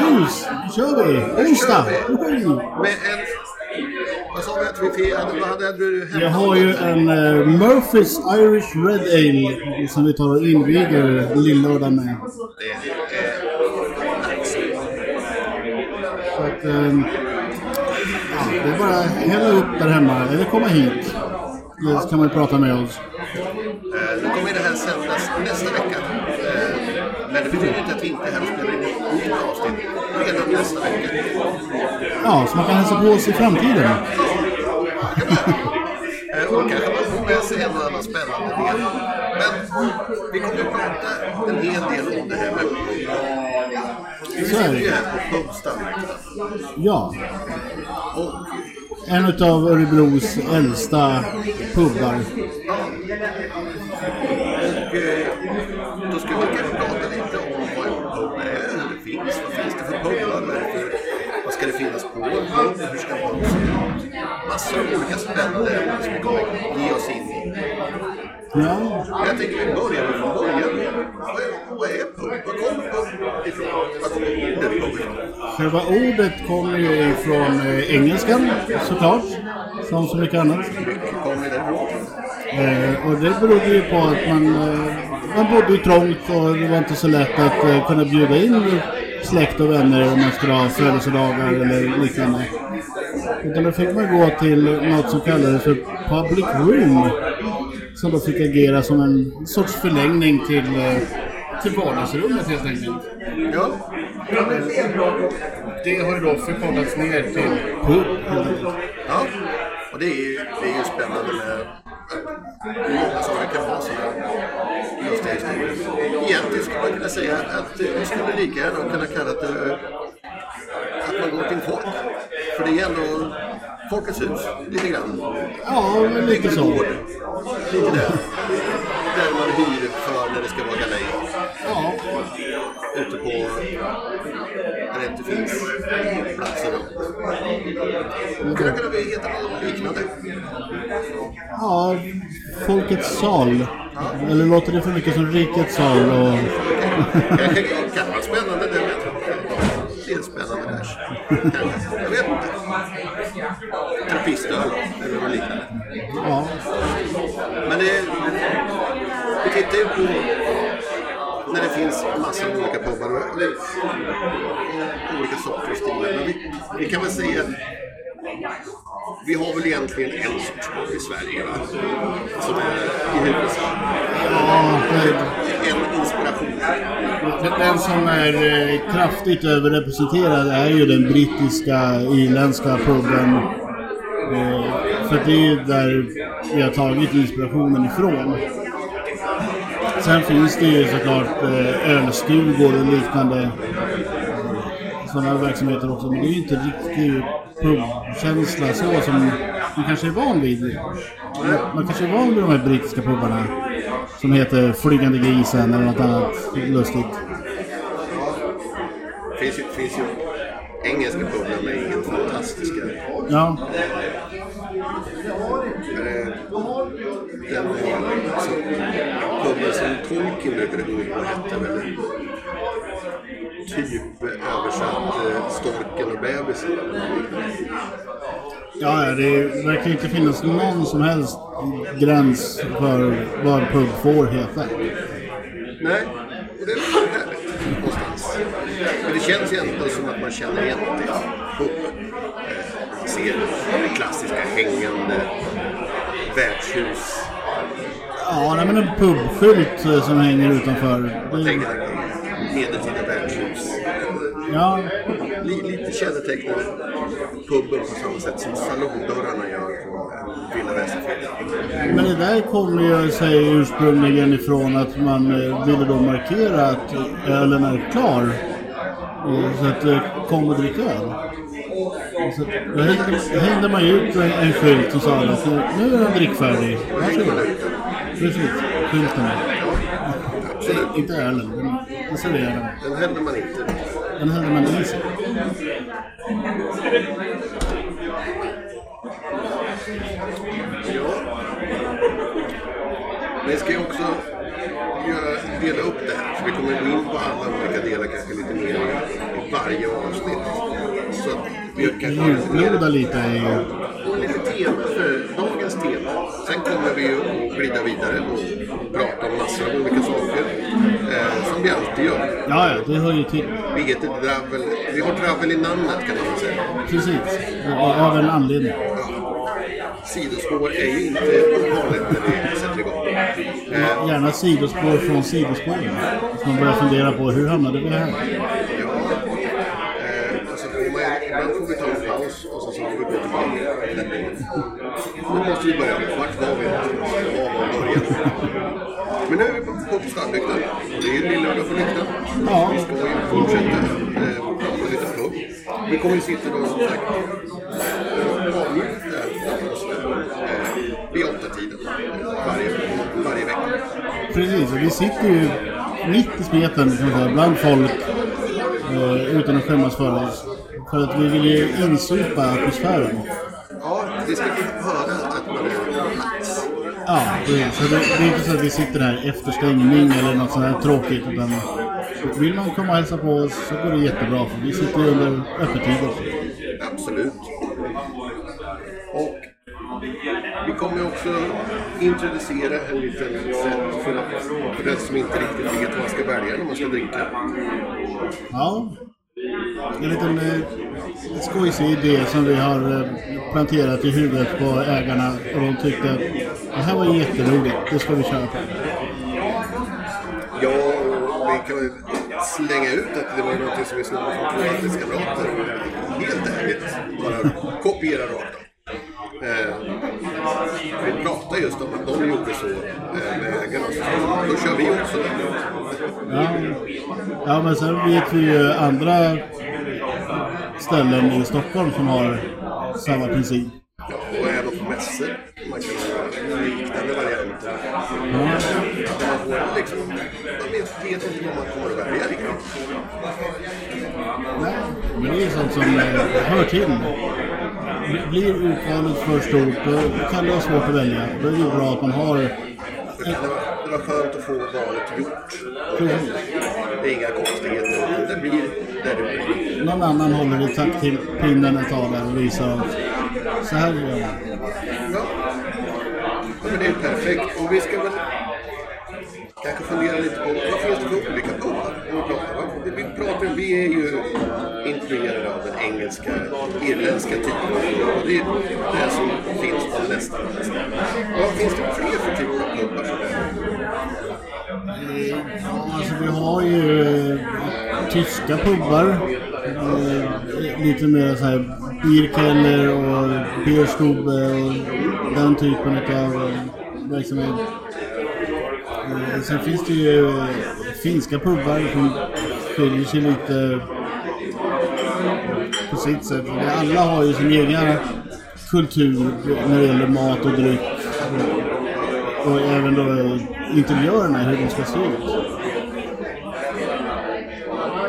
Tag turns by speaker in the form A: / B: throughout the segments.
A: nu kör vi! Onsdag! Woho!
B: Med en... Vad sa vi att vi firade? Vad hade du hemma?
A: Jag har ju en uh, Murphys Irish Red Ale som vi tar och inviger lillördag med.
B: Det är...
A: Så att, ehm, ja, det är bara att hälla upp där hemma eller komma hit. Så kan man ju prata med oss.
B: Eh, Nu kommer det här sändas nästa vecka. Eh, Men det betyder inte att vi inte är här och spelar in ett nytt avsnitt redan nästa vecka.
A: Ja, så man kan hälsa på oss i framtiden.
B: Eh, Och kanske man får med sig en och annan spännande del. Men vi kommer att prata en hel del om det här med. Vi
A: Så är
B: sitter
A: det.
B: ju här på Pubstam.
A: Ja,
B: Och
A: en utav Örebros äldsta pubbar.
B: Och eh, då ska vi kanske prata lite om vad en pub är, hur det finns, vad det pubbar, vad, det vad ska det finnas på hur ska se ut? Massor av olika spännande ämnen som vi kommer ge oss in i.
A: Ja,
B: Jag tänker vi börjar från början. Vad är, vad pub? Var kommer pub ifrån? Var kommer ordet pub ifrån?
A: själva ordet kommer ju ifrån eh, engelskan såklart. Som så mycket annat.
B: Mycket kommer därifrån.
A: Eh, och det berodde ju på att man, eh, man bodde ju trångt och det var inte så lätt att eh, kunna bjuda in släkt och vänner om man skulle ha födelsedagar eller liknande. Utan då fick man gå till något som kallades för public room. Som då fick agera som en sorts förlängning till, eh, till vardagsrummet helt enkelt.
B: Ja,
A: Det har ju då förkortats ner till pub
B: ja. Och det är ju, det är ju spännande med många saker kan vara historier. Egentligen skulle man kunna säga att vi skulle lika gärna kunna kalla det att man går till folk. För det är ändå Folkets hus, lite grann.
A: Ja, men lite så.
B: gård. Lite där. Där man hyr för när det ska vara galej.
A: Ja,
B: Ute på... Där det inte finns platser. Det skulle kunna heta något liknande.
A: Ja, Folkets sal. Eller låter det för mycket som Rikets sal? Och...
B: Kanske kan vara spännande det med. Det är spännande vers. Kanske. Jag vet inte. Trappistöl eller något liknande.
A: Ja,
B: Men det, vi tittar ju på när det finns massor av olika pubbar och, olika och stilar. Men vi, vi kan väl säga att vi har väl egentligen en sorts pub i Sverige va? Som är i huvudsak
A: ja
B: en inspiration.
A: Den som är eh, kraftigt överrepresenterad är ju den brittiska irländska puben. Eh, För det är ju där vi har tagit inspirationen ifrån. Sen finns det ju såklart eh, ölstugor och liknande sådana verksamheter också. Men det är ju inte riktig pubkänsla så som man kanske är van vid. Man- kanske är van vid de här brittiska pubarna. Som heter Flygande Grisen eller något annat lustigt.
B: Det finns ju, finns ju engelska pubbar med helt fantastiska.
A: Ja,
B: Eh, den alltså, pubben som Tolkien brukade gå in på hette väl typ översatt eh, Storken och bebisen.
A: ja det verkar inte finnas någon som helst gräns för vad en pub får heta.
B: Nej, och det är härligt någonstans. Men det känns ju ändå som att man känner igen. Pubben. Eh, Man ser det klassiska hängande värdshus.
A: Ja, nej, men en pubskylt som hänger utanför.
B: Man tänker medeltida värdshus.
A: ja,
B: Li- Lite kännetecknar puben på samma sätt som salongdörrarna gör på Villa Västerfjäll.
A: men det där kommer ju sig ursprungligen ifrån att man eh, ville då markera att ölen är klar. Eh, Så att eh, kom och drick öl. Så då hängde, man ju ut en, skylt och sa att nu, nu är den drickfärdig. Varsågod. Precis, skylten.
B: Absolut.
A: Inte ölen, den, serverar den.
B: Den hällde man inte.
A: Den hällde man i sig.
B: Ja. Vi ska ju också göra dela upp det här. Så vi kommer in på alla olika delar kanske lite mer i varje avsnitt. Så att vi kanske mer
A: Djuploda lite i...
B: och lite tema för dagens tema. Sen kommer vi ju att glida vidare och prata om massor av olika saker. Eh, som vi alltid gör.
A: Ja, ja, det hör ju till.
B: Vi heter Dravel. Vi har Dravel i namnet kan man säga.
A: Precis. Av en anledning.
B: Sidospår är ju inte ovanligt när vi sätter igång. Eh,
A: Gärna sidospår från sidospåren. Så man börjar fundera på hur hamnade vi här?
B: ja, eh, och så får man, ibland får vi ta en paus och så, så får vi gå tillbaka. Nu måste vi börja. Vart var vi någonstans? Var var början? Är Stallnyktan. Det är lillördag på nyktan.
A: Ja.
B: Vi ska ju fortsätta eh, lite pub. Vi kommer ju sitta då som sagt och avnjuta eh, vid åtta tiden varje, varje vecka.
A: Precis, och vi sitter ju mitt i smeten bland folk eh, utan att skämmas för oss. För att vi vill ju insupa atmosfären.
B: Ja,
A: precis. Så det, det är inte så att vi sitter här efter stängning eller något sånt här tråkigt. Utan vill man komma och hälsa på oss så går det jättebra. För vi sitter ju under öppettider.
B: Absolut. Och vi kommer också introducera en liten sätt för, för den som inte riktigt vet vad man ska välja när man ska dricka.
A: Ja. En liten eh, skojsig idé som vi har eh, planterat i huvudet på ägarna. Och de tyckte att det här var jätteroligt. Det ska vi köra på.
B: Ja, vi kan väl slänga ut att det var något som vi snodde från två arbetskamrater. Helt ärligt. Bara kopiera rakt av. Eh, vi pratade just om att de gjorde så eh, med ägarna. Då kör vi också det.
A: Ja. ja, men sen vet vi ju andra ställen i Stockholm som har samma princip.
B: Ja, och även på mässor. Man kan göra liknande varianter. Man får liksom, man vet, inte vad man kommer att välja riktigt.
A: Nej, men det är sånt som eh, hör till. Blir urvalet för stort då kan det vara svårt att välja. Då är det bra att man har...
B: Det var, det var skönt att få valet gjort. Och det är inga konstigheter. Det blir där det blir.
A: Någon annan håller i taktpinnen ett tag och visar att så här gör man.
B: Men det är perfekt. Och vi ska väl kanske fundera lite på vad finns det för olika pubbar? Vi pratar. Vi, är ju influerade av den engelska, irländska typen av pub. Och det är det som finns på nästan. Vad finns det fler för typer av pubbar? Eh,
A: ja, alltså vi har ju eh, tyska pubbar. Eh, lite mer så här Bierkeller och Bierstube och den typen av eh, verksamhet. Sen finns det ju eh, finska pubbar som skiljer sig lite på sitt sätt. Alla har ju sin egen kultur när det gäller mat och dryck. Och även då eh, interiörerna, hur de ska se ut.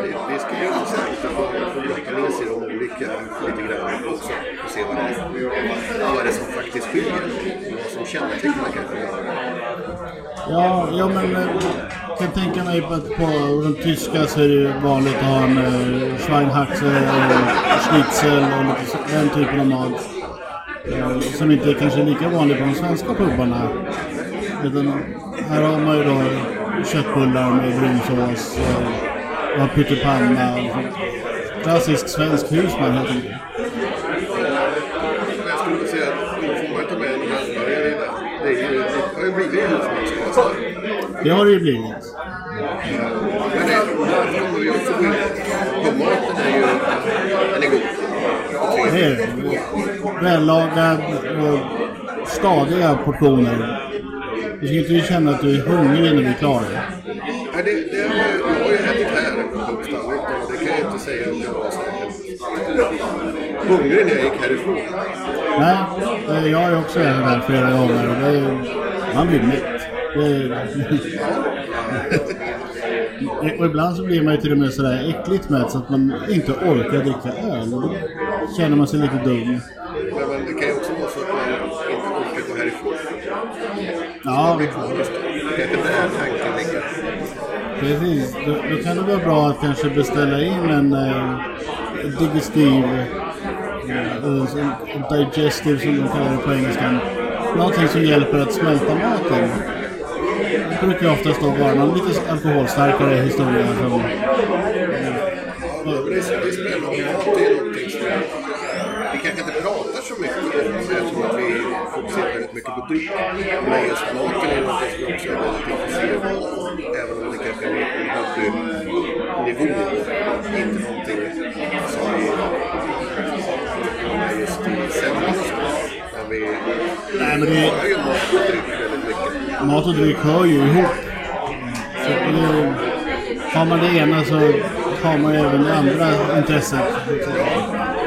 B: Det, det ska bli intressant att få få grotta ner sig i de olika lite grann också. Och se vad det, är, vad det är som faktiskt skiljer. Som kännetecknar kanske.
A: Ja, ja men eh, jag kan tänka mig att på de tyska så är det ju vanligt att ha en eh, Schweinhaxe och schnitzel och lite den typen av mat. Eh, som inte är kanske lika vanlig på de svenska pubarna. Utan här har man ju då köttbullar med brunsås och, och pyttipanna. Klassisk svensk husman helt enkelt.
B: Men jag skulle vilja säga att då får man ta med en hamburgare i det. Det, är ju, det har ju blivit en husmanskost.
A: Det har det ju blivit.
B: Men. Maten är ju, den är god.
A: Det är. Vällagad och stadiga portioner. Du ska inte känna att du är hungrig när du är klar.
B: Nej, det, det har ju ätit här på och det kan jag inte säga att jag var särskilt hungrig när jag gick härifrån.
A: Nej, eh, jag har ju också ätit där flera gånger och det är, man blir mätt. Det, och ibland så blir man ju till och med sådär äckligt mätt så att man inte orkar dricka öl. Då känner man sig lite dum.
B: Men, men det kan ju också vara så att man inte orkar gå härifrån.
A: Ja,
B: Det är där tanken ligger.
A: Precis, då, då kan det vara bra att kanske beställa in en eh, digestiv, eh, digestive som de kallar det på engelska. Någonting som hjälper att smälta maten. Brukar oftast då vara någon lite alkoholstarkare historia som
B: det är, det är spännande. Mat är någonting som vi kanske inte pratar så mycket om eftersom att vi fokuserar väldigt mycket på dryck. Men just maten är något som också är väldigt intresserade av. Även om det kanske är en hobbynivå. Inte någonting som vi är just i sändningen och så. Men vi
A: Nej, men det-
B: har ju mat och dryck väldigt mycket.
A: Mat och dryck hör ju ihop. Så det har man det ena så har man ju även det andra intresset.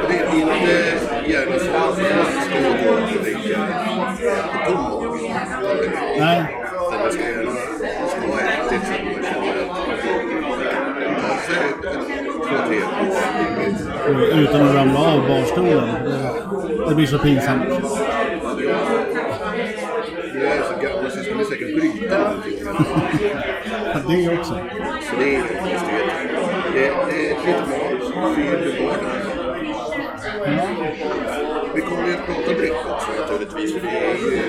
B: Det är inte gärna så att man ska gå och dricka på tom mage.
A: Nej,
B: Utan det ska gärna ska vara ätit så att man känner att ta sig två, tre
A: och utan att ramla av barstolen. Det, det blir så pinsamt. Det också.
B: Så det är inte konstigt. Det är, det är lite mål, fyr. Vi kommer ju att prata dryck också naturligtvis. För vi är ju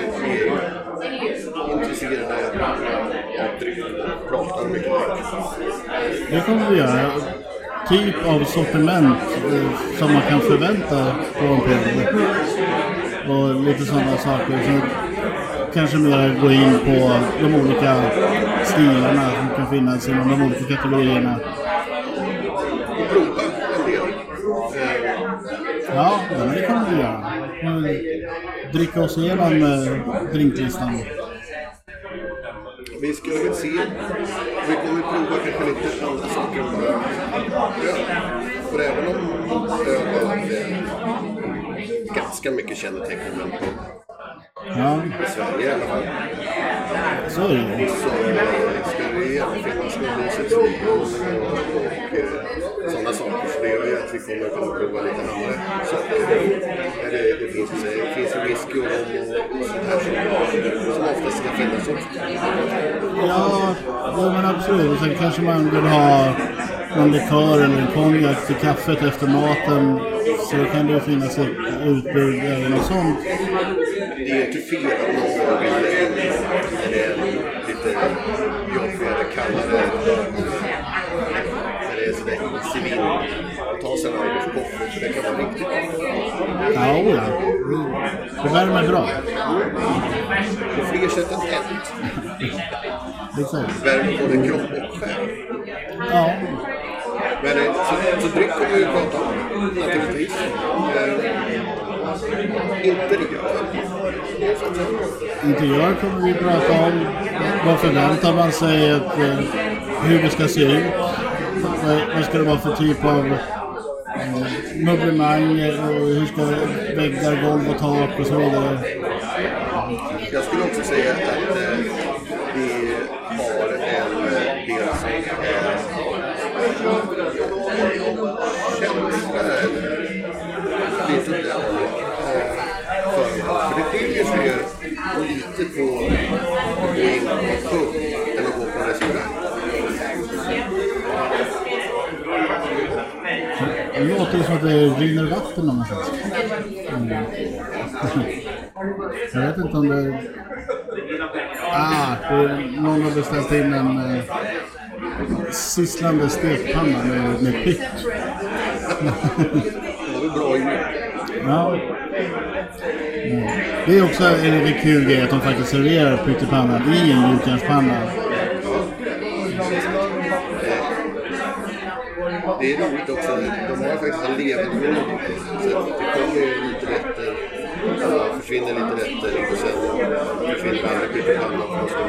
B: vi är intresserade av dryck och pratar mycket dryck.
A: Det kommer vi göra. Typ av sortiment som man kan förvänta på en podd. Och lite sådana saker. Så kanske mer gå in på de olika stilarna som kan finnas inom de olika kategorierna.
B: Och prova en del.
A: Ja, det kan vi göra. Dricka oss igenom eh, drinklistan.
B: Vi ska väl se. Vi kommer prova kanske lite andra saker än bara. För även om öl har ganska mycket kännetecken på
A: Ja,
B: i Sverige i alla fall.
A: så är det ju.
B: Så ska det gärna finnas något och, och eh, sådana saker. Så det gör ju att vi kommer kunna prova lite andra saker. Eh, Det, det finns, eh, det finns ju whisky och och sånt här som, som oftast ska finnas också.
A: Ja, ja men absolut. Och sen kanske man vill ha någon likör eller en konjak till kaffet efter maten. Så kan det ju finnas ett utbud även av sånt.
B: Det är inte fel att någon det är lite jobbigare, kallare. När det är sådär vind. Och ta sig en coffee, för det kan vara riktigt.
A: Ja, oh ja. Det värmer bra.
B: På fler sätt än ett.
A: Exakt.
B: Värmer både kropp och själ.
A: Ja,
B: Men eh, så, så dryck kommer vi att prata om, naturligtvis. Eh, interiör intervjuer
A: interiör kommer vi prata om. Vad förväntar man sig att, eh, hur det ska se ut? Vad, ska det vara för typ av eh, möblemang? Och hur ska väggar, golv och tak och så vidare?
B: Jag skulle också säga att eh, vi har en eh, del som är känsla eller lite där. eh, För, för det skiljer sig ju lite på att gå in på en pub än att gå på en restaurang.
A: Det låter ju som att det rinner vatten någonstans. Mm. Jag vet inte om det... Ah, det, någon har beställt in en eh, sisslande stekpanna med, med pytt.
B: Det var bra.
A: Ja. Mm. Det är också en kul grej att de faktiskt serverar pyttipannan i en gjutjärnspanna.
B: Det är roligt också. De har faktiskt en levande meny. Så det kommer ju lite rätter. Ja, försvinner lite rätter och sen försvinner andra pyttipannan då ska man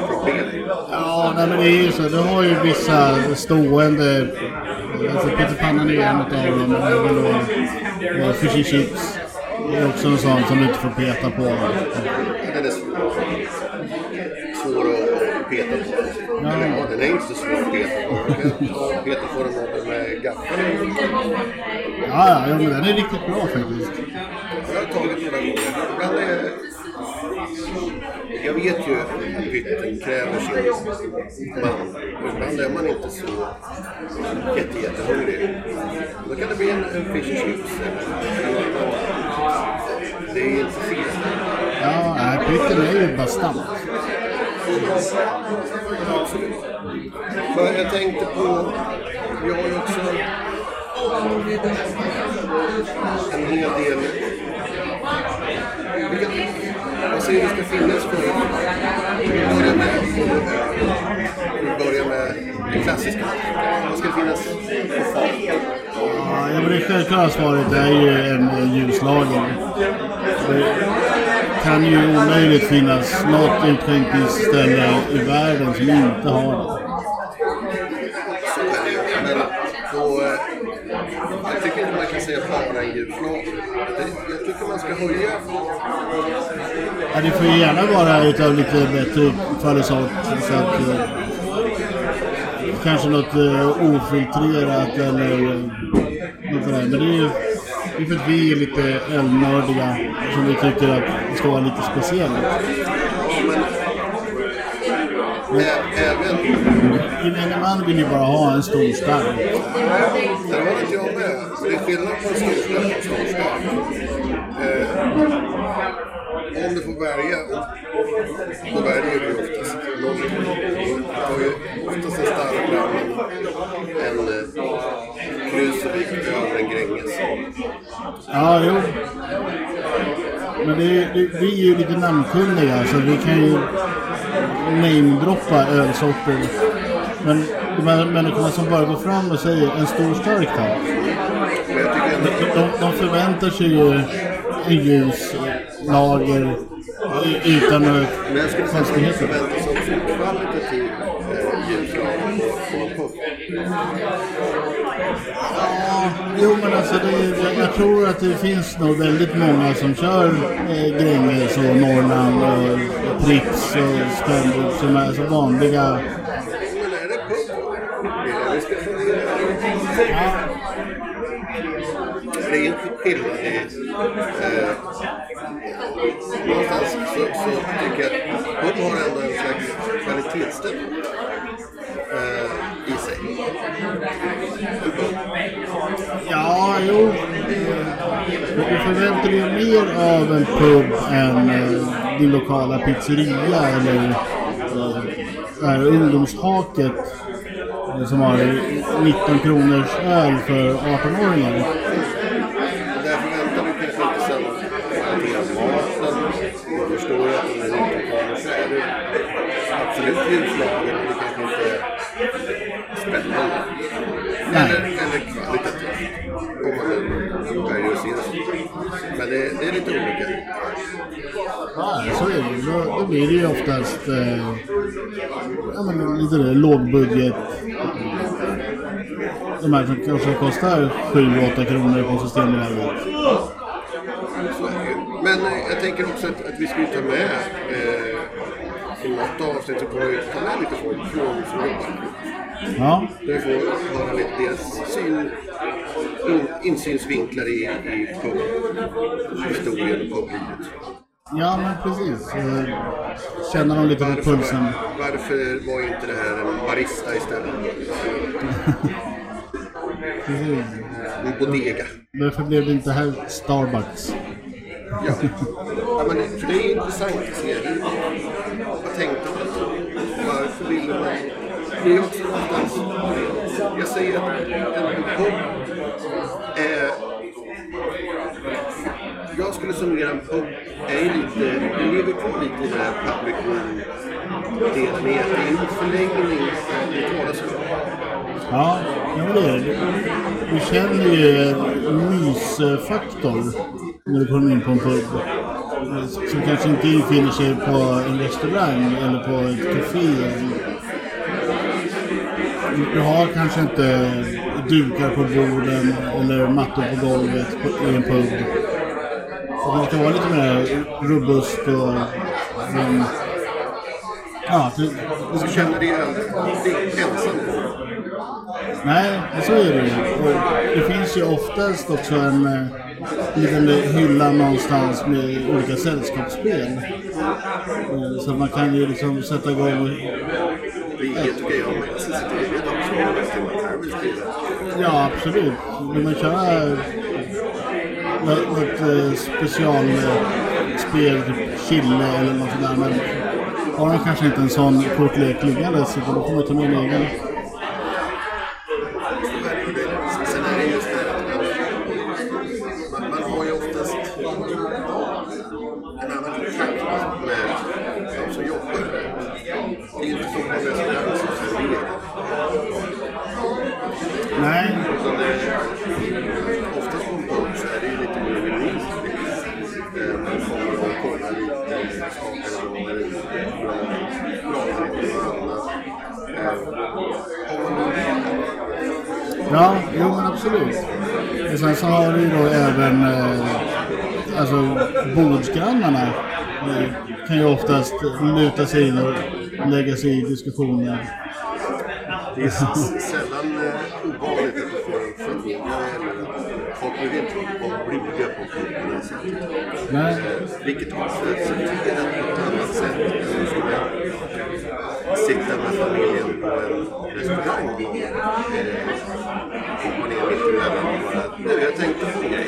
B: få problem.
A: Ja, nej, men det är ju så. Du har ju vissa stående... Alltså pyttipannan är ju en utav dem. och eh, Fish and chips. Är också en sån som du inte får peta på.
B: Den är. Svår att peta på. Den är inte så svår att peta på. Man kan ta- peta på den med- med gaffeln.
A: Ja, ja, men den är riktigt bra faktiskt.
B: Jag har tagit några gånger. Ibland är jag vet ju att bytten kräver sin man. Ibland är man inte så jätte, jättehungrig. Då kan det bli en, en fish and chips. Det är inte fel.
A: Ja, pytten är ju bastant.
B: Absolut. Men jag tänkte på, vi har ju också en hel del vad säger du ska finnas för? det? med, vi börjar med det klassiska. Vad ska finnas på fat?
A: Ja, men det självklara svaret är ju en ljuslager. Det kan ju omöjligt finnas något utskänkningsställe i världen som inte har det.
B: Så är det ju. Men på, eh, jag tycker inte man kan säga bara en ljuslager. Det- Jag tycker man ska höja
A: Ja, det får ju gärna vara utav lite bättre kvalitet. Så att, eh, kanske något eh, ofiltrerat eller något sådär. Men det är ju det är för att vi är lite ölnördiga som vi tycker att det ska vara lite speciellt.
B: även
A: Gemene man vill ju bara ha en stor stark.
B: Det har inte jag med. Det är skillnad på en storstad och en storstad. Eh, om du får välja, då väljer du oftast någon. Du tar ju oftast en starkare än en eh, Krusevik över en Gränges.
A: Ja, jo. Men det, det, vi är ju lite namnkunniga så vi kan ju namedroppa ölsorter. Men de här människorna som bara går fram och säger en stor stark tack. De, de, de förväntar sig ju ljus lager utan några
B: man
A: konstigheter.
B: eh, på.
A: Jo men alltså det, jag, tror att det finns nog väldigt många som kör eh, Gränges och Norrland och Pripps och Scandic som är så vanliga
B: är det pub? Det är det vi ska fundera
A: Ja,
B: det är ju skillnad i... Eh, någonstans så, så tycker jag att hon har ändå en slags kvalitetsstämpel eh, i sig.
A: Ja jo. Eh, Du förväntar dig mer av en pub än eh, din lokala pizzeria eller eh, det här ungdomshaket som har 19 kronors öl för 18-åringar.
B: Där förväntar du kanske inte samma kvalitet av maten. Du förstår ju att om det är 19 kronor så är det absolut ljuslager men det kanske inte är spännande.
A: Nej.
B: Eller, eller kvalitativt. Om man nu väljer att se det så. Men det, det är lite olika.
A: Ja, så är det. Då, då blir det ju oftast eh, ja, men lite det, lågbudget. De här som kanske kostar 7-8 kronor på Systembolaget.
B: Ju. Men eh, jag tänker också att, att vi skulle ta med eh, i något avsnitt så kommer vi ta med lite folk från jobbar.
A: Ja,
B: Där vi får höra lite deras syn, in, insynsvinklar i, i pubhistorien och publivet.
A: Ja men precis. Eh, känner de lite på pulsen.
B: varför var inte det här en barista istället?
A: Precis.
B: En bodega.
A: Varför blev det inte här Starbucks?
B: Ja. ja men det, för det är intressant att se. Vad tänkte man? Varför ville man? Det är också någonstans... Jag säger att en pub är... Jag skulle summera en pub är lite... Det lever kvar lite i den här public room-delen att det är en förlängning av talas vardagsrum.
A: Ja, men det är det. Du känner ju mysfaktorn mysfaktor när du kommer in på en pub. Som kanske inte infinner sig på en restaurang eller på ett café. Du har kanske inte dukar på borden eller mattor på golvet i en pub. Så det ska vara lite mer robust och... Men, ja, det, det ska
B: Du känner dig ensam.
A: Nej, så är det. Och det finns ju oftast också en, eh, liten hylla någonstans med olika sällskapsspel. Eh, Så man kan ju liksom sätta igång
B: Det är man och man.
A: Ja, absolut. Vill man köra något, något eh, specialspel, eh, typ eller något sånt där. Men har de kanske inte en sån kortlek liggande så då får man ta med en egen.
B: Sen är det just det här att man, man, man har ju oftast en annan kontakt med de som jobbar. Det är ju inte så många restauranger som serverar.
A: Nej,
B: Utan det är, oftast på en pub så är det ju lite mer genuint. Eh, Man kommer och kollar lite, smakar och är bra, pratar lite med varandra. Eh, Om man
A: ja, jo men absolut. Och sen så har vi då även eh, alltså bordsgrannarna. Eh, kan ju oftast luta sig in och lägga sig i diskussioner.
B: Det är sällan eh, ovanligt att du får en förfrågan eller att folk inte vara blyga på det sättet.
A: Nej.
B: Eh, Vilket är sorterat på ett annat sätt än om du skulle sitta med familjen på en restaurang och eh, hoppa ner mitt emellan och bara du, jag tänkte på en grej.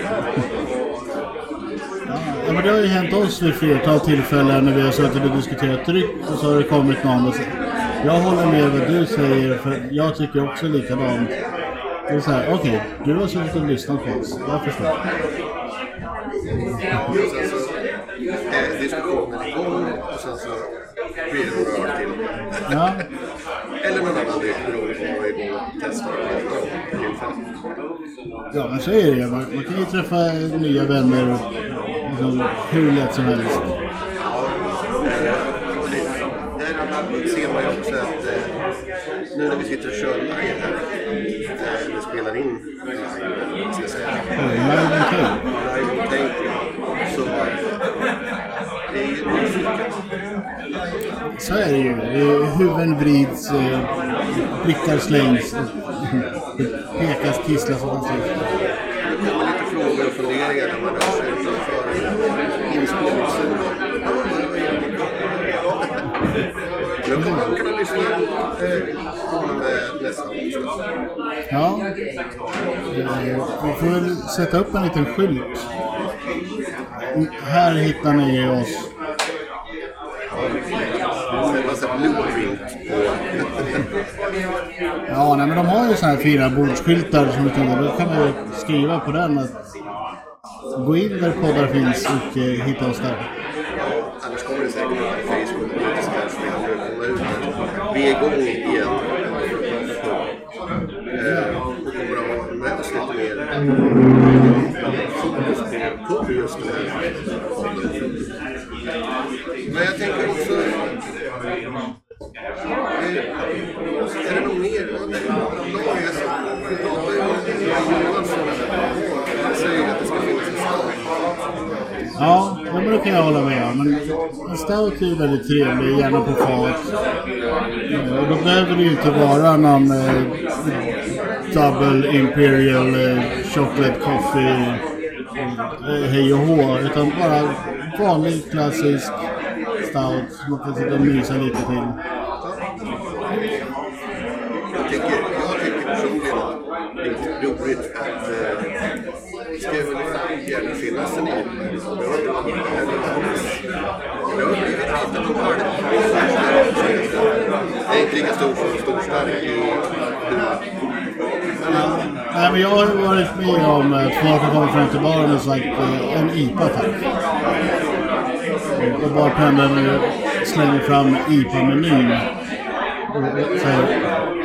A: Det har ju hänt oss vid flertal tillfällen när vi har suttit och diskuterat dryck och så har det kommit någon och sagt Jag håller med vad du säger för jag tycker också likadant. Det är så här, okej, du har suttit och lyssnat på oss. Jag förstår.
B: Och sen så är diskussionen igång och sen så blir det några öl till.
A: Ja,
B: Eller någon annan dryck beroende på vad vi igång och testar för tillfället.
A: Ja men så är det ju. Man, man kan ju träffa nya vänner liksom, hur lätt som helst.
B: Ja, eh, där ser man ju också att eh, nu när vi sitter och kör live här, eh, eller spelar in live, ska jag säga,
A: Live and tape.
B: live tape, så det är ju.
A: Så är det ju. Eh, Huvuden vrids, eh, blickar slängs, pekas, tisslas och sånt.
B: Det kommer lite frågor och funderingar när man rör sig utanför inspelningsstudion. Nu kommer kunna lyssna eh, den med nästa onsdag.
A: Ja. Eh, Vi får väl sätta upp en liten skylt. Här hittar ni oss.
B: En massa blueprint på
A: Ja, nej, men de har ju såna här fina bordsskyltar som du kan, då kan man ju skriva på den att gå in där poddar finns och eh, hitta oss där.
B: Annars kommer det säkert upp på Facebook och som jag kommer ut vi är igång igen. Eh, och kommer att ha med oss lite mer fokus på just den här podden. Men jag tänker också... Eh, är det något mer? Lag är så... Vi pratar ju om Johansson. Han säger att det ska finnas en stad.
A: Ja, ja, men det kan jag hålla med om. Men en stout är ju väldigt trevlig, gärna på fat. Eh, Och då behöver det ju inte vara någon eh, double imperial eh, chocolate coffee eh, hej och hå. Utan bara vanlig klassisk stout som man kan sitta och mysa lite till.
B: Jag tycker, jag tycker personligen att det är lite roligt att eh, eh, ska väl gärna finnas en. Det har blivit lite normalt. Jag är inte lika stor som storstark i
A: Nej, men jag har varit med om att folk har kommit fram till baren och sagt eh, en IPA tack. Och bartendern eh, slänger fram IPA-menyn.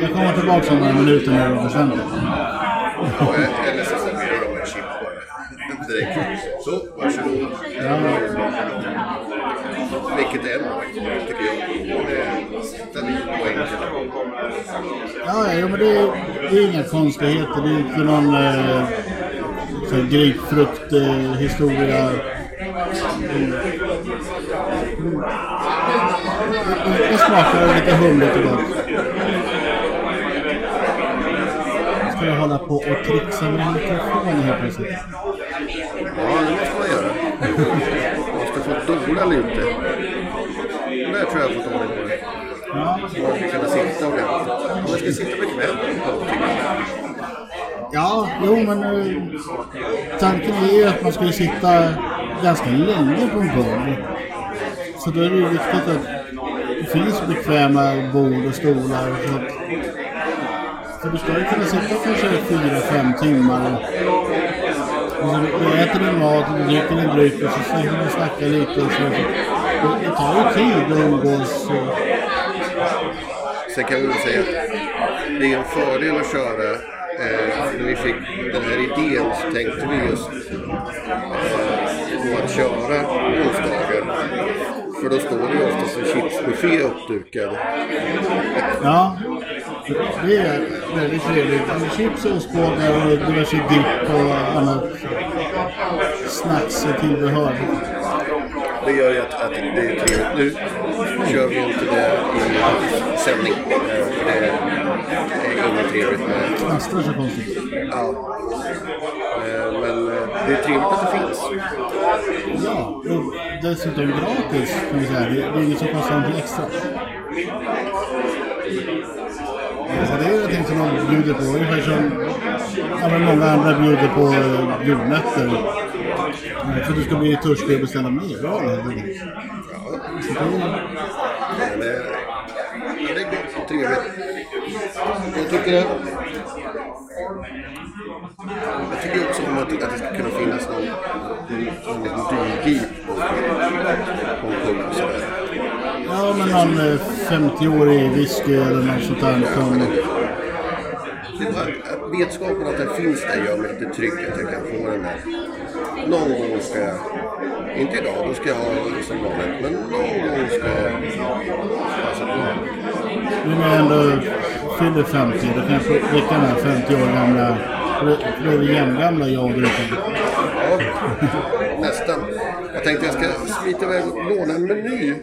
A: Jag kommer tillbaka om några minuter när du har bestämt dig.
B: Ja,
A: ja men det är, det är inga konstigheter. Det är inte någon eh, grapefrukthistoria. Eh, historia. Det smakar lite humligt och gott. Ska jag hålla på och trixa med mikrofonen helt plötsligt.
B: Ja, det måste man göra. Man måste få dola lite. Det där tror jag jag har fått ordning.
A: Ja,
B: man ska kunna sitta ordentligt. Man ska sitta bekvämt en tycker jag.
A: ja jo men eh, tanken är ju att man ska sitta ganska länge på en pub. Så då är det ju viktigt att det finns bekväma bord och stolar. Så att, för du ska ju kunna sitta kanske fyra, fem timmar. Och så du äter din mat och du dricker din dryck och så snackar du snacka lite. Och så, det, det tar ju tid att umgås. och-
B: Sen kan vi väl säga att det är en fördel att köra. Eh, när vi fick den här idén så tänkte vi just eh, på att köra onsdagar. För då står det ju oftast en chipsbuffé uppdukad.
A: Ja, det är väldigt trevligt. Med Chips och ostbågar och diverse dipp och annat snackstillbehör.
B: Det gör ju att, att det är trevligt. Nu kör vi inte det i sändning. eh, För det är inget trevligt med
A: Knastrar så konstigt.
B: Ja. Eh, Men eh, det är trevligt att det finns.
A: Ja, och dessutom gratis kan vi säga. Det är inget som kostar någonting extra. Så det är någonting som de bjuder på. Ungefär som ja, många andra bjuder på eh, julnötter. Eh, För du ska bli törstig och beställa mer öl helt enkelt. Det
B: Men det, det är gott och trevligt. Jag tycker att jag tycker också om att, att det ska kunna finnas någon, någon dyrgip på, pub och sådär.
A: Ja, men någon eh, 50-årig whisky eller något sånt där som...
B: Det vetskapen att den finns där gör mig lite trygg att jag kan få den där. Någon gång ska jag, inte idag, då ska jag ha som vanligt, men någon gång ska jag passa på.
A: När jag ändå fyller 50, då kan jag få dricka den här 50 år gamla... Vi jämngamla jag och Rickard.
B: Ja, nästan. Jag tänkte jag ska smita iväg och låna en meny.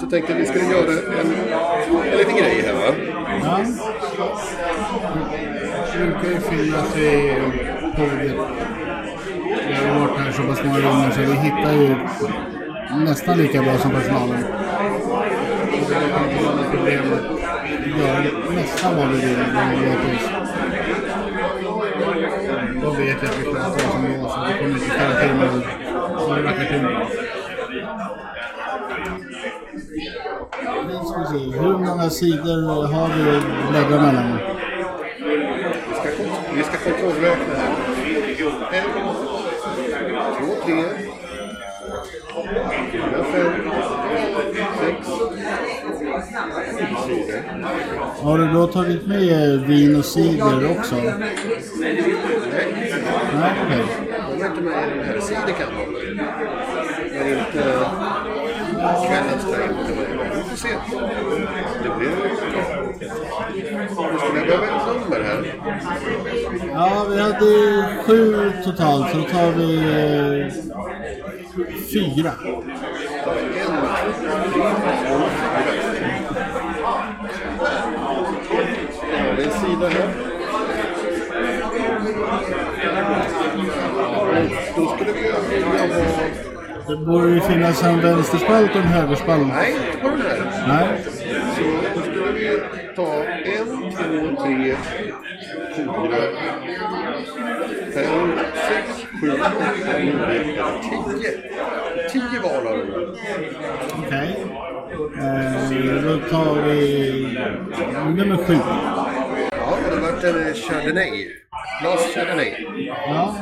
B: Så tänkte jag vi skulle göra en, en liten grej här va.
A: Ja. Det brukar ju finnas i podiet. Vi har varit här så pass många gånger så vi hittar ju nästan lika bra som personalen. Och det är problem att göra nästan vad vi vill när vi låter oss. Då vet jag att vi sköter oss ändå så vi kommer inte ställa till med vad det verkar kul. Nu ska vi se, hur många sidor har vi att bläddra mellan?
B: Vi ska, vi ska kontrollräkna här. Två, tre, fyra, fem, sex, sidor.
A: Har du då tagit med vin och cider också?
B: Nej,
A: Nej, okej.
B: de är inte med i den här. Cider kan de. Men inte kvällens med. Vi får se. Det blir jag behöva ett nummer här.
A: Ja, vi hade sju totalt, så då tar vi eh, fyra.
B: Det är en sida här. Då skulle vi ha...
A: Det borde ju finnas en vänsterspalt och en högerspalt.
B: Nej, på den här.
A: Nej.
B: Ta en, två, tre, fyra, fem, sex, sju, åtta, nio, tio. Tio val har du.
A: Okej. Eh, då tar vi nummer sju.
B: Ja, det har varit en Chardonnay. Glas Chardonnay.
A: Ja.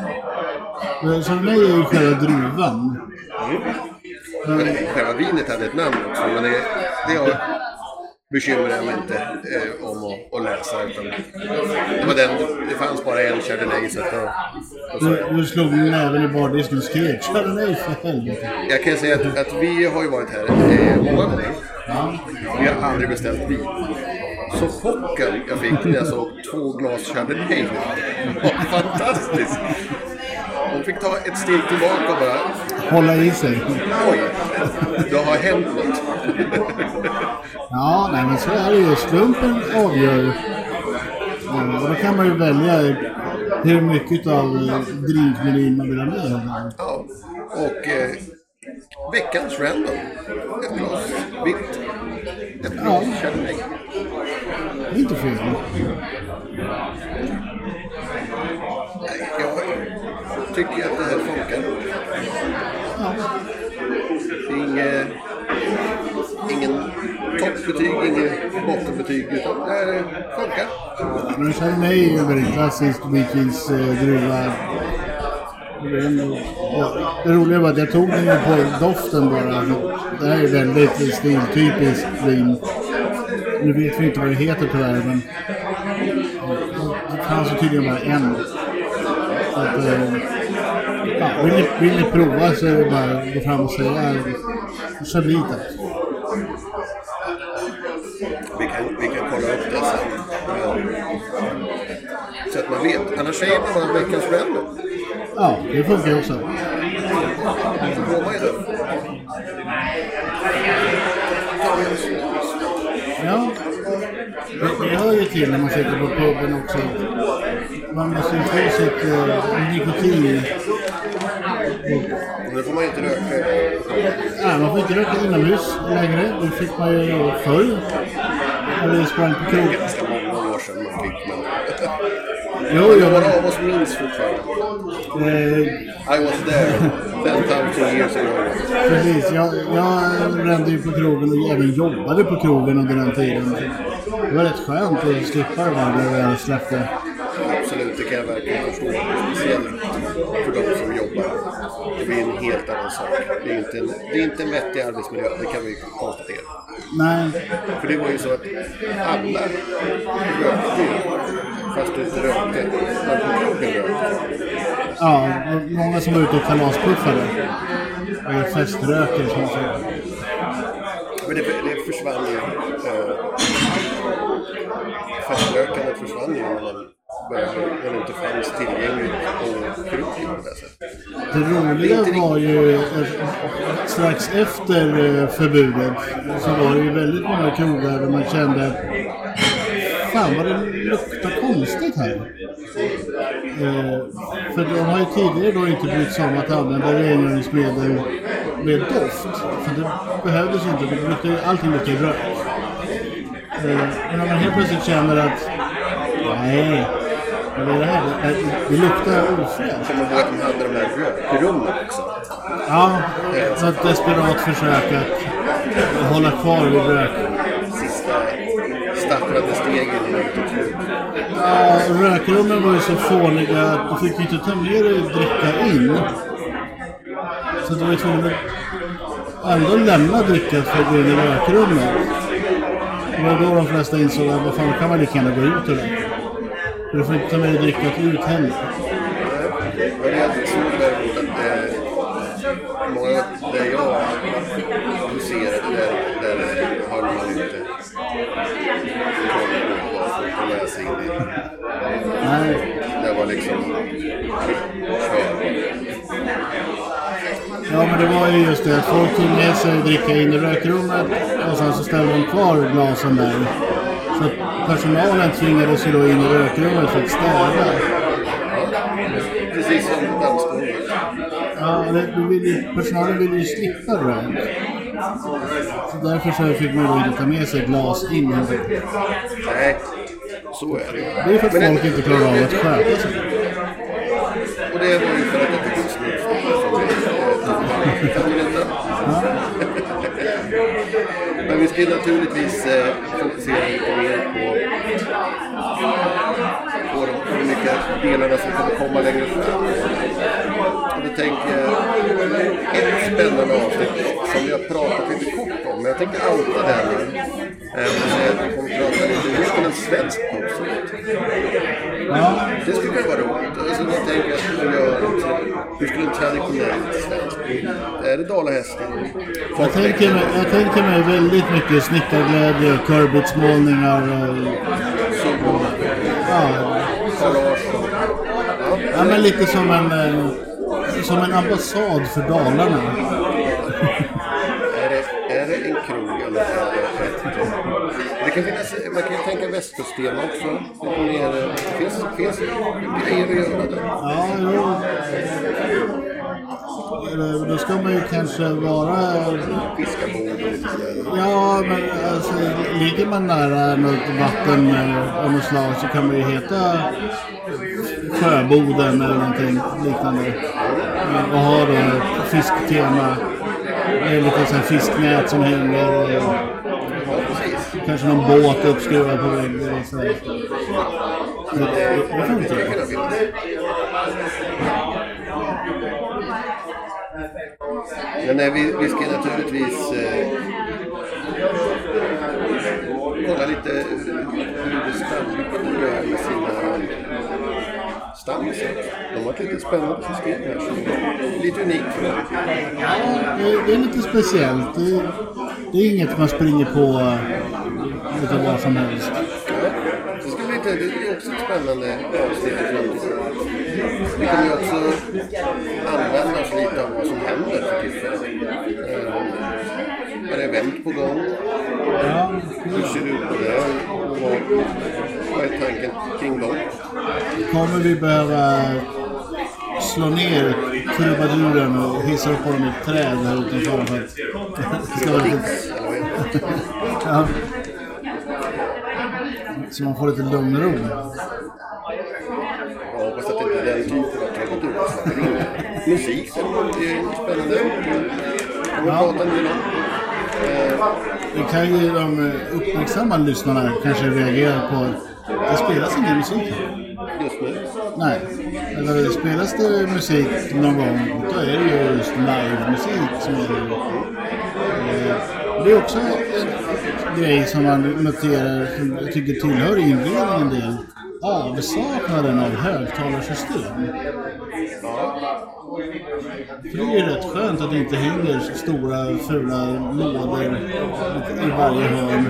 A: Så mig är ju själva druvan.
B: Men själva vinet hade ett namn också, men det, det har bekymrar jag mig inte eh, om att, att läsa. Utan det, var den, det fanns bara en Chardonnay så att då, då sa
A: Du, du slog näven i bardisken och skrek Chardonnay för helvete.
B: Jag kan säga att, att vi har ju varit här eh, många gånger.
A: Ja.
B: Vi har aldrig beställt vin. Så chocken jag fick när jag såg två glas Chardonnay var fantastisk. De fick ta ett steg tillbaka och bara
A: Hålla i sig.
B: oj, det har hänt något.
A: Ja, nej men så är det ju. Slumpen avgör. Eh, Och då kan man ju välja Hur mycket av drinkmenyn man vill ha med.
B: Ja. Och eh, veckans random. Ett glas vitt. Ett glas
A: Ja.
B: Chardonnay.
A: Det är inte fel.
B: Nej, Jag tycker att det här funkar.
A: Ja.
B: Det är inget, toppbetyg, inget bottenbetyg. Utan det här funkar.
A: Men Chardonnay är ju väldigt klassisk Vikings eh, druva. Det Ja, det roliga var att jag tog den på doften bara. Det här är väldigt stiltypiskt vin. Nu vet vi inte vad det heter tyvärr men det fanns ju tydligen bara en. Så att, eh, ja, vill, ni, vill ni prova så är det bara att gå fram och säga Chablis
B: Vi vet. Annars säger man bara veckans random.
A: Ja, det funkar också.
B: Ju snus.
A: Ja. Det, det hör ju till när man sitter på puben också. Man måste ju få sitt eh, nikotin.
B: Nu får man ju inte röka.
A: Ja, man får inte röka inomhus längre. Det fick man ju förr. När vi sprang på krog.
B: Ganska många år sedan man fick. Men
A: Jo, jo.
B: några av oss minns fortfarande.
A: Eh,
B: I was there 10,000 years ago.
A: precis. Jag, jag rände ju på krogen och även jobbade på krogen under den tiden. Det var rätt skönt att slippa det där när jag släppte.
B: Absolut, det kan jag verkligen förstå. Speciellt för de som jobbar. Det blir en helt annan sak. Det är inte en, det är inte en vettig arbetsmiljö, det kan vi konstatera.
A: Nej,
B: För det var ju så att alla rökte fast du inte rökte. Men på krogen rökte.
A: ja, många som var ute och kalaspuffade. Och feströker som så.
B: Men det, det försvann ju. Eh, feströkandet försvann ju när man började, när det inte fanns tillgängligt på krogen på det sättet.
A: Det roliga var ju eh, strax efter eh, förbudet så var det ju väldigt många krogar där man kände Fan vad det luktar konstigt här. Eh, för de har ju tidigare då inte brytt sig om att använda rengöringsmedel med doft. För det behövdes inte. Det luktar, allting luktar rök. Eh, men när man helt plötsligt känner att nej, vad är det här? Det, det luktar ofräscht.
B: Kommer du ihåg att de hade de här rökrummen också?
A: Ja, så ett desperat försök att hålla kvar vid rök.
B: Sista stapplande stegen in
A: Uh, rökrummen var ju så fåniga att du fick ju inte ta med dig dricka in. Så du var ju tvungen att ändå lämna drickat för att gå in i rökrummet. Det var då de flesta insåg att vad fan, då kan man lika gärna gå ut ur det. För du får inte ta med dig drickat ut heller.
B: Men eh, jag såg däremot att många där jag huserade, där, där eh, höll man inte med sig in i.
A: Nej.
B: Det var liksom.
A: Ja, men det var ju just det folk tog med sig dricka in i rökrummet och sen så ställde de kvar glasen där. Så personalen tvingades ju då in i rökrummet för att städa.
B: Precis som dammskolor.
A: Ja, det, vill ju, personalen ville ju slippa rök. Så därför så fick man då inte ta med sig glas in.
B: Nej, så är det ju.
A: Det är för att
B: Men
A: folk inte klarar av att sköta sig.
B: Och det var ju för att det du veta? Men vi ska naturligtvis eh, fokusera lite mer på, på de olika delarna som kommer komma längre fram. Och då tänker jag ett spännande avsnitt som vi har pratat lite kort om, men jag tänker outa det här nu. Eh, vi kommer prata lite en svensk ut?
A: Ja,
B: Det skulle kunna vara roligt. Alltså, jag tänker att vi gör, hur skulle en traditionell svensk? Är det dalahästen?
A: jag, tänker mig, jag tänker mig väldigt mycket snickarglädje, körbitsmålningar och... Ja.
B: Ja,
A: men lite som en, eh, som en ambassad för Dalarna.
B: är, det, är det en krog eller. Det kan finnas, västkuststema också. Det finns, finns grejer där.
A: Ja, jo. Då ska man ju kanske vara...
B: Sådär.
A: Ja, men alltså, ligger man nära något vatten eh, av något slag så kan man ju heta Sjöboden eller någonting liknande. Eh, Och ha då fisktema. Med lite så här fisknät som hänger. Kanske någon båt uppskruvad på väggen. och Det. Det
B: kan det finnas. Men nej, vi, vi ska naturligtvis eh, kolla lite hur Stamvik gör med sina stammisar. De har ett lite spännande system här som är lite unikt för dem.
A: Ja, det, är lite speciellt. Det, det är inget man springer på utav vad som helst.
B: Ja, det ska bli det är också ett spännande avsnitt i framtiden. Vi kommer ju också använda oss lite av vad som händer för tillfället. Eh, Är det event på gång?
A: Ja,
B: Hur ser det ut på det? Vad, är tanken kring dem?
A: kommer vi behöva slå ner trubaduren och hissa upp honom i ett träd här utanför för att det ska vara lite,
B: Eller vad är det?
A: ja. Så man får lite lugn och ro.
B: Jag hoppas att inte den typen som kommer in. Musik det är spännande. Kommer
A: Ja.
B: prata en del om.
A: Det kan ju de uppmärksamma lyssnarna kanske reagera på. Det spelas ingen musik här.
B: Just nu.
A: Nej. Eller spelas det musik någon gång, då är det ju just livemusik som är det. Eh, Det är också grej som man noterar, som jag tycker tillhör inredningen en del. Avsaknaden av högtalarsystem. För det är ju rätt skönt att det inte hänger stora fula lådor i varje hörn.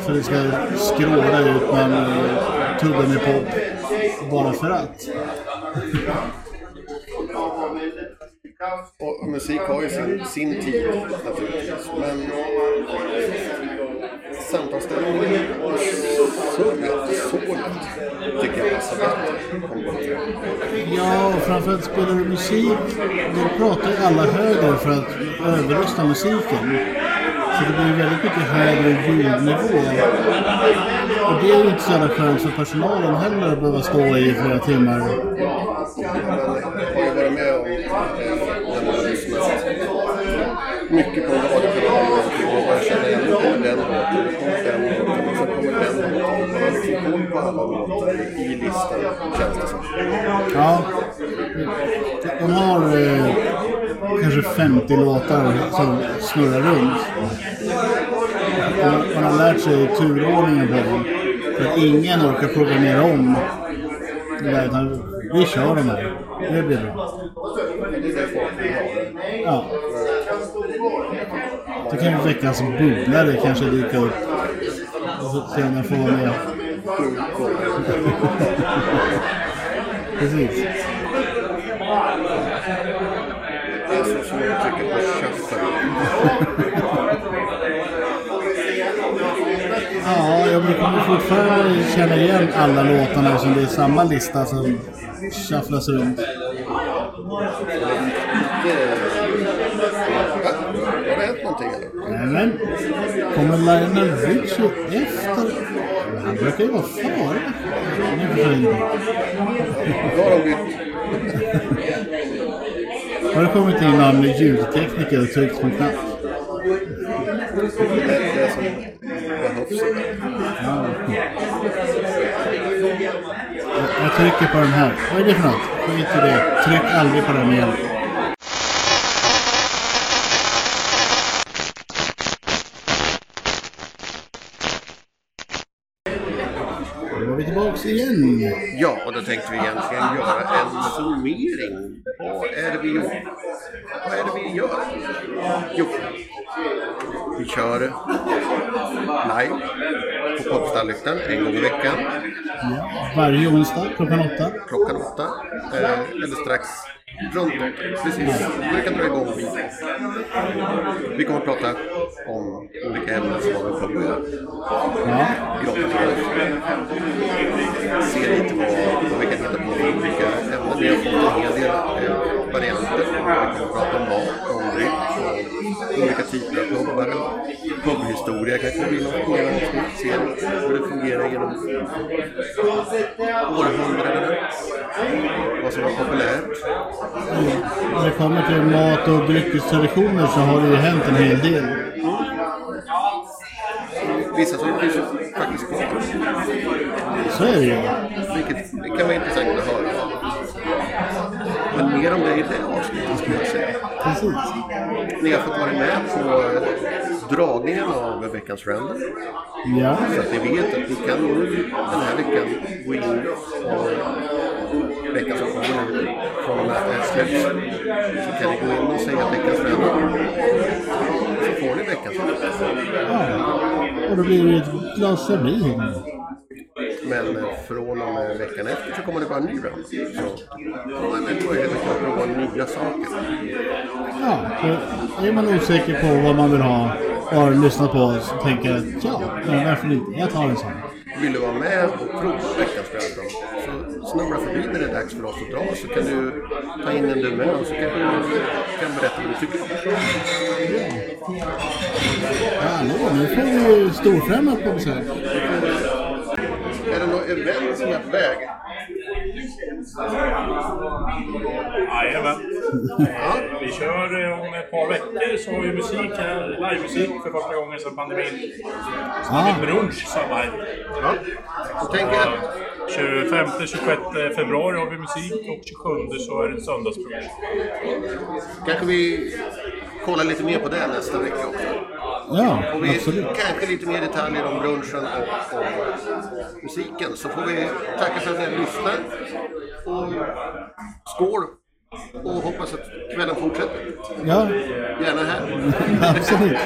A: För det ska skråla ut med en eh, med pop bara för att.
B: Och musik har ju sin, sin tid naturligtvis. Men samtalsställningen och surret, sålet, tycker jag passar bättre.
A: Ja, och framförallt spelar du musik, då pratar ju alla högre för att överrösta musiken. Så det blir väldigt mycket högre ljudnivå. Och det är ju inte så jävla skönt för personalen heller att behöva stå i flera timmar.
B: Jag har ju varit med om när man har lyssnat mycket på en radiokanal och man känner igen oh, den låten, oh, den låten och så kommer den låten. Man har liksom koll på alla låtar i listan känns det som.
A: Ja. De har eh, kanske 50 låtar som snurrar runt. Man, man har lärt sig turordningen på dem. För att ingen orkar programmera om. Det där, utan vi kör de här. Det blir bra. Ja. Då kan ju veckans bubblare kanske dyka upp. Och så se om den får vara med. Precis.
B: Det är så som jag trycker på shuffle.
A: Ja, jag kommer fortfarande känna igen alla låtarna som det är samma lista som shufflas runt.
B: Har det hänt någonting eller?
A: Men kommer Lionel Richie efter? Han brukar ju vara.
B: Då har
A: det kommit in någon ljudtekniker och tryckt på en knapp? Ja. Jag trycker på den här. Vad är det för något? Skit i det. Tryck aldrig på den igen. Då igen.
B: Ja, och då tänkte vi egentligen göra en summering. Vad är det vi gör? Vad är det vi gör? Jo, vi kör live på Popstarlyktan en gång i veckan
A: Ja. Varje onsdag klockan åtta.
B: klockan åtta. Eh, eller strax runt. Precis. Vi kan dra igång vid Vi kommer att prata om olika ämnen som har med pub att göra.
A: Ja.
B: oss. Se lite vad, vad vi kan hitta på för olika ämnen. Vi har fått en hel del eh, varianter. Vi kommer att prata om mat, om dryck, olika typer av pubbar. Pubhistoria kanske blir något mer avsnitt. Se hur det fungerar genom århundradena. Vad som var populärt.
A: När det kommer till mat och dryckestraditioner så har det ju hänt en hel del.
B: Vissa saker finns ju faktiskt kvar.
A: Så är det ju.
B: Vilket det kan vara intressant att höra. Men mer om det i det avsnittet jag säga.
A: Precis.
B: Ni har fått vara med på dragningen av veckans random.
A: Ja.
B: Så att ni vet att ni kan nu den här veckan gå in och veckan som kommer från släpps. Så kan ni gå in och säga veckans random. Så får ni veckans random.
A: ja. Och då blir det ett glas.
B: Men eh, från och med veckan efter så kommer det bara en ny round. Så ja, men då är det väl prova nya saker.
A: Ja, så är man osäker på vad man vill ha och har lyssnat på och tänker att ja, varför inte? Jag tar en sån.
B: Vill du vara med och prova veckans random så snurra förbi när det är dags för oss att dra så kan du ta in en du med och så kan du kan berätta vad du tycker det.
A: Hallå, nu får vi ju storfrämmat på besök.
B: Är event som på väg?
C: Jajamän. Vi kör eh, om ett par veckor så har vi musik här, livemusik för första gången sedan pandemin.
A: Ah,
C: En brunch samma helg.
B: Ja. Så tänker jag
C: 25-26 februari har vi musik och 27 så är det en söndagsbrunch.
B: kanske vi kollar lite mer på det nästa vecka också.
A: ja,
B: Och vi
A: absolut.
B: kanske lite mer detaljer om brunchen och, och musiken. Så får vi tacka för att ni lyssnar. Och skål! Och hoppas att kvällen fortsätter.
A: Ja,
B: Gärna här.
A: absolut.